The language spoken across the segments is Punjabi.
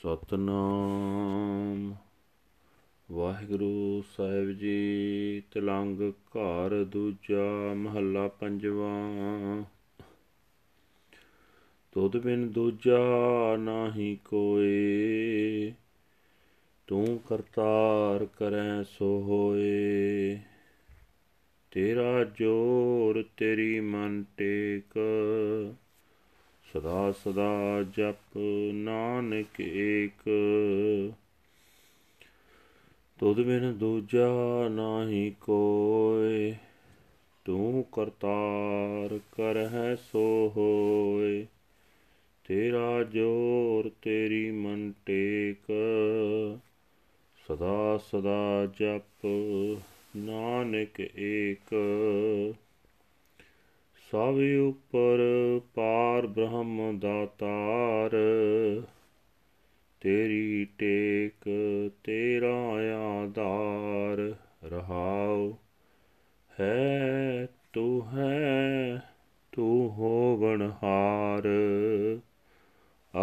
ਸਤਨਾਮ। ਵਾਹਿਗੁਰੂ ਸਾਹਿਬ ਜੀ, ਤਲੰਗ ਘਰ ਦੂਜਾ ਮਹੱਲਾ ਪੰਜਵਾ। ਤੁਧ ਬਿਨ ਦੂਜਾ ਨਾਹੀ ਕੋਏ, ਤੂੰ ਕਰਤਾਰ ਕਰੈ ਸੋ ਹੋਏ। ਤੇਰਾ ਜੋਰ ਤੇਰੀ ਮਨ ਟੇਕ ਸਦਾ ਸਦਾ ਜਪ ਨਾਨਕ ਏਕ। ਤੁਧ ਬਿਨ ਦੂਜਾ ਨਾਹੀ ਕੋਏ ਤੂੰ ਕਰਤਾਰ ਕਰਹਿ ਸੋ ਹੋਏ ਤੇਰਾ ਜੋਰ ਤੇਰੀ ਮਨ ਟੇਕ ਸਦਾ ਸਦਾ ਜਪ ਨਾਨਕ ਏਕ। ਸਭ ਉਪਰ ਪਾਰ ਬ੍ਰਹਮ ਦਾਤਾਰ ਤੇਰੀ ਟੇਕ ਤੇਰਾ ਆਧਾਰ। ਰਹਾਉ ਹੈ ਤੂੰ ਹੈ ਤੂੰ ਹੋਵਣ ਹਾਰ।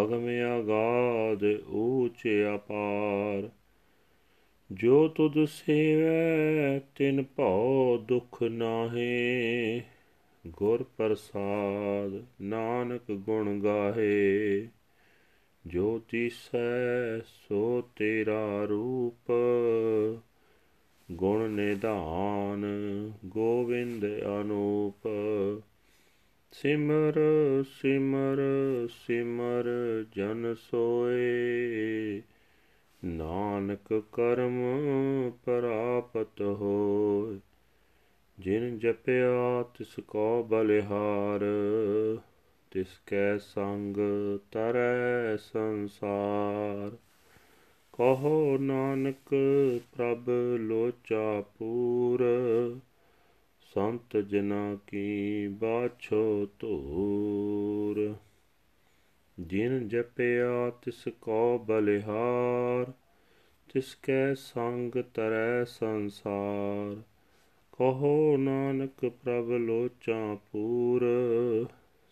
ਅਗਮ ਅਗਾਧ ਊਚ ਅਪਾਰ। ਜੋ ਤੁਧ ਸੇਵੈ ਤਿਨ ਭਉ ਦੁਖ ਨਾਹੇ। ਗੁਰ ਪ੍ਰਸਾਦ ਨਾਨਕ ਗੁਣ ਗਾਹੇ, ਜੋ ਤਿਸੈ ਸੋ ਤੇਰਾ ਰੂਪ, ਗੁਣ ਨਿਧਾਨ ਗੋਵਿੰਦ ਅਨੂਪ। ਸਿਮਰ ਸਿਮਰ ਸਿਮਰ ਜਨ ਸੋਏ, ਨਾਨਕ ਕਰਮ ਪ੍ਰਾਪਤ ਹੋਏ। ਜਿਨ ਜਪਿਆ ਤਿਸ ਕੋ ਬਲਿਹਾਰ, ਤਿਸ ਕੈ ਸੰਗ ਤਰੈ ਸੰਸਾਰ। ਕਹੋ ਨਾਨਕ ਪ੍ਰਭ ਲੋਚਾ ਪੂਰ, ਸੰਤ ਜਨਾ ਕੀ ਬਾਛੋ ਧੂਰ। ਜਿਨ ਜਪਿਆ ਤਿਸ ਕੋ ਬਲਿਹਾਰ, ਤਿਸ ਕੈ ਸੰਗ ਤਰੈ ਸੰਸਾਰ। ਕਹੋ ਨਾਨਕ ਪ੍ਰਭ ਲੋਚਾ ਪੂਰ,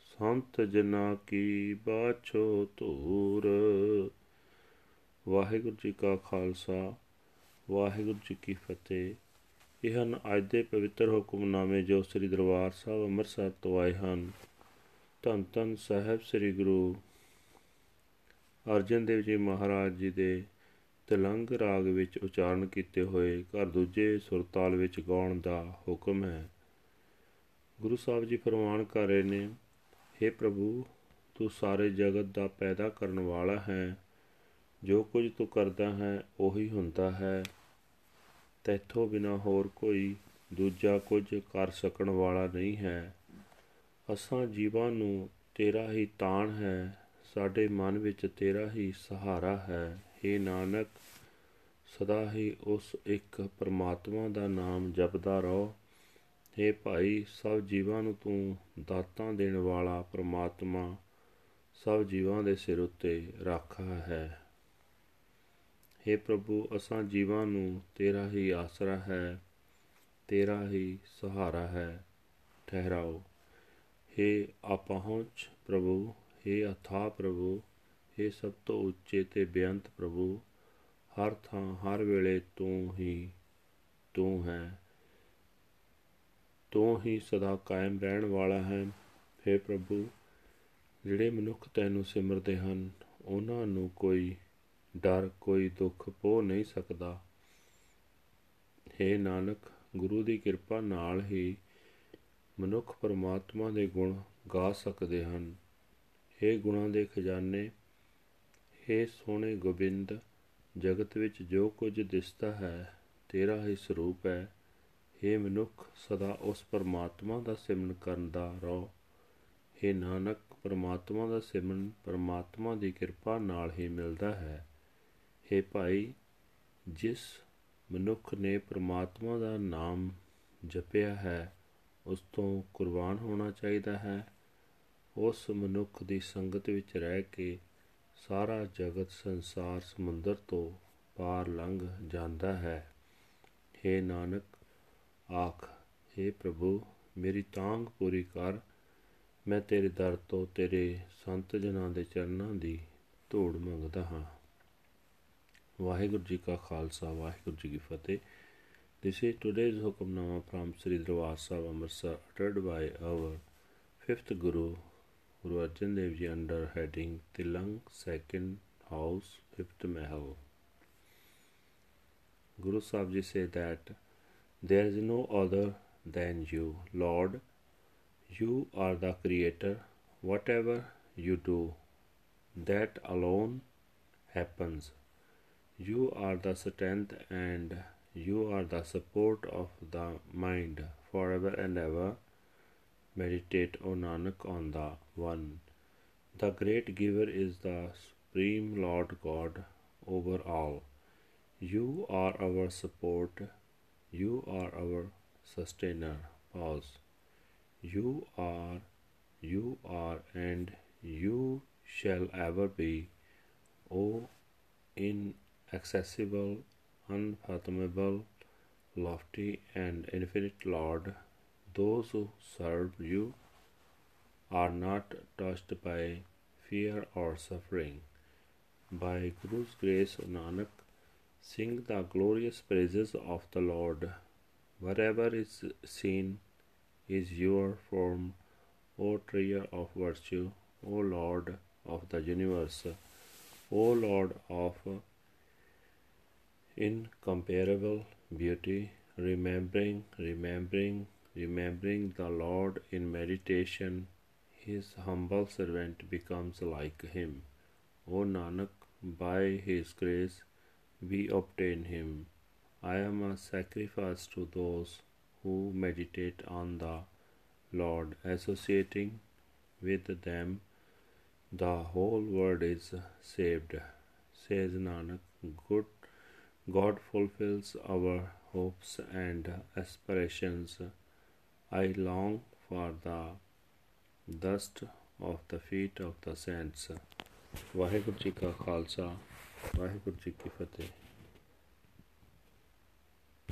ਸੰਤ ਜਨਾ ਕੀ ਬਾਛੋ ਧੂਰ। ਵਾਹਿਗੁਰੂ ਜੀ ਕਾ ਖਾਲਸਾ, ਵਾਹਿਗੁਰੂ ਜੀ ਕੀ ਫਤਿਹ। ਇਹ ਹਨ ਅੱਜ ਦੇ ਪਵਿੱਤਰ ਹੁਕਮਨਾਮੇ ਜੋ ਸ੍ਰੀ ਦਰਬਾਰ ਸਾਹਿਬ ਅੰਮ੍ਰਿਤਸਰ ਤੋਂ ਆਏ ਹਨ। ਧੰਨ ਧੰਨ ਸਾਹਿਬ ਸ੍ਰੀ ਗੁਰੂ ਅਰਜਨ ਦੇਵ ਜੀ ਮਹਾਰਾਜ ਜੀ ਦੇ ਤਲੰਗ ਰਾਗ ਵਿੱਚ ਉਚਾਰਨ ਕੀਤੇ ਹੋਏ ਘਰ ਦੂਜੇ ਸੁਰਤਾਲ ਵਿੱਚ ਗਾਉਣ ਦਾ ਹੁਕਮ ਹੈ। ਗੁਰੂ ਸਾਹਿਬ ਜੀ ਫਰਮਾਨ ਕਰ ਰਹੇ ਨੇ हे ਪ੍ਰਭੂ, ਤੂੰ ਸਾਰੇ ਜਗਤ ਦਾ ਪੈਦਾ ਕਰਨ ਵਾਲਾ ਹੈ। ਜੋ ਕੁਝ ਤੂੰ ਕਰਦਾ ਹੈ, ਉਹੀ ਹੁੰਦਾ ਹੈ। ਤੈਥੋਂ ਬਿਨਾ ਹੋਰ ਕੋਈ ਦੂਜਾ ਕੁਝ ਕਰ ਸਕਣ ਵਾਲਾ ਨਹੀਂ ਹੈ। ਅਸਾਂ ਜੀਵਾਂ ਨੂੰ ਤੇਰਾ ਹੀ ਤਾਣ ਹੈ। ਸਾਡੇ ਮਨ ਵਿੱਚ ਤੇਰਾ ਹੀ ਸਹਾਰਾ ਹੈ हे ਨਾਨਕ ਸਦਾ ਹੀ ਉਸ ਇੱਕ ਪਰਮਾਤਮਾ ਦਾ ਨਾਮ ਜਪਦਾ ਰਹੋ हे ਭਾਈ ਸਭ ਜੀਵਾਂ ਨੂੰ ਤੂੰ ਦਾਤਾਂ ਦੇਣ ਵਾਲਾ ਪਰਮਾਤਮਾ ਸਭ ਜੀਵਾਂ ਦੇ ਸਿਰ ਉੱਤੇ ਰੱਖਾ ਹੈ हे ਪ੍ਰਭੂ ਅਸਾਂ ਜੀਵਾਂ ਨੂੰ ਤੇਰਾ ਹੀ ਆਸਰਾ ਹੈ ਤੇਰਾ ਹੀ ਸਹਾਰਾ ਹੈ ਠਹਿਰਾਓ हे ਆਪਹੁੰਚ ਪ੍ਰਭੂ हे ਅਥਾ ਪ੍ਰਭੂ हे ਸਭ ਤੋਂ ਉੱਚੇ ਤੇ ਬੇਅੰਤ ਪ੍ਰਭੂ ਹਰ ਥਾਂ ਹਰ ਵੇਲੇ ਤੂੰ ਹੀ ਤੂੰ ਹੈ ਤੂੰ ਹੀ ਸਦਾ ਕਾਇਮ ਰਹਿਣ ਵਾਲਾ ਹੈ हे ਪ੍ਰਭੂ ਜਿਹੜੇ ਮਨੁੱਖ ਤੈਨੂੰ ਸਿਮਰਦੇ ਹਨ ਉਹਨਾਂ ਨੂੰ ਕੋਈ ਡਰ ਕੋਈ ਦੁੱਖ ਪੋ ਨਹੀਂ ਸਕਦਾ हे ਨਾਨਕ ਗੁਰੂ ਦੀ ਕਿਰਪਾ ਨਾਲ ਹੀ ਮਨੁੱਖ ਪਰਮਾਤਮਾ ਦੇ ਗੁਣ ਗਾ ਸਕਦੇ ਹਨ हे ਗੁਣਾਂ ਦੇ ਖਜ਼ਾਨੇ हे ਸੋਹਣੇ ਗੋਬਿੰਦ ਜਗਤ ਵਿੱਚ ਜੋ ਕੁਝ ਦਿਸਦਾ ਹੈ ਤੇਰਾ ਹੀ ਸਰੂਪ ਹੈ हे ਮਨੁੱਖ ਸਦਾ ਉਸ ਪਰਮਾਤਮਾ ਦਾ ਸਿਮਰਨ ਕਰਨ ਦਾ ਰਹੋ हे ਨਾਨਕ ਪਰਮਾਤਮਾ ਦਾ ਸਿਮਰਨ ਪਰਮਾਤਮਾ ਦੀ ਕਿਰਪਾ ਨਾਲ ਹੀ ਮਿਲਦਾ ਹੈ हे ਭਾਈ ਜਿਸ ਮਨੁੱਖ ਨੇ ਪਰਮਾਤਮਾ ਦਾ ਨਾਮ ਜਪਿਆ ਹੈ ਉਸ ਤੋਂ ਕੁਰਬਾਨ ਹੋਣਾ ਚਾਹੀਦਾ ਹੈ ਉਸ ਮਨੁੱਖ ਦੀ ਸੰਗਤ ਵਿੱਚ ਰਹਿ ਕੇ ਸਾਰਾ ਜਗਤ ਸੰਸਾਰ ਸਮੁੰਦਰ ਤੋਂ ਪਾਰ ਲੰਘ ਜਾਂਦਾ ਹੈ। हे ਨਾਨਕ ਆਖ हे ਪ੍ਰਭੂ ਮੇਰੀ ਤਾਂਗ ਪੂਰੀ ਕਰ। ਮੈਂ ਤੇਰੇ ਦਰ ਤੋਂ ਤੇਰੇ ਸੰਤ ਜਨਾਂ ਦੇ ਚਰਨਾਂ ਦੀ ਧੂੜ ਮੰਗਦਾ ਹਾਂ। ਵਾਹਿਗੁਰੂ ਜੀ ਕਾ ਖਾਲਸਾ ਵਾਹਿਗੁਰੂ ਜੀ ਕੀ ਫਤਿਹ। This is today's Hukamnama from Sri Darbar Sahib Amritsar uttered by our fifth Guru, Guru Arjan Dev Ji under heading Tilang second house fifth Mahal. Guru Sahib Ji say that there is no other than you, Lord. You are the creator. Whatever you do, that alone happens. You are the strength and you are the support of the mind forever and ever. Meditate, O Nanak, on the One. The great giver is the Supreme Lord God over all. You are our support. You are our sustainer. Pause. You are, you are, and you shall ever be, O inaccessible, unfathomable, lofty, and infinite Lord. Those who serve you are not touched by fear or suffering. By Guru's grace, Nanak, sing the glorious praises of the Lord. Wherever is seen is your form, O treasure of virtue, O Lord of the universe, O Lord of incomparable beauty, remembering, remembering, remembering the Lord in meditation, his humble servant becomes like him. O Nanak, by his grace we obtain him. I am a sacrifice to those who meditate on the Lord, associating with them the whole world is saved. Says Nanak, good God fulfills our hopes and aspirations. I long for the dust of the feet of the saints. Waheguru ji ਕਾ ਖਾਲਸਾ ਵਾਹਿਗੁਰੂ ਜੀ ਕੀ ਫਤਿਹ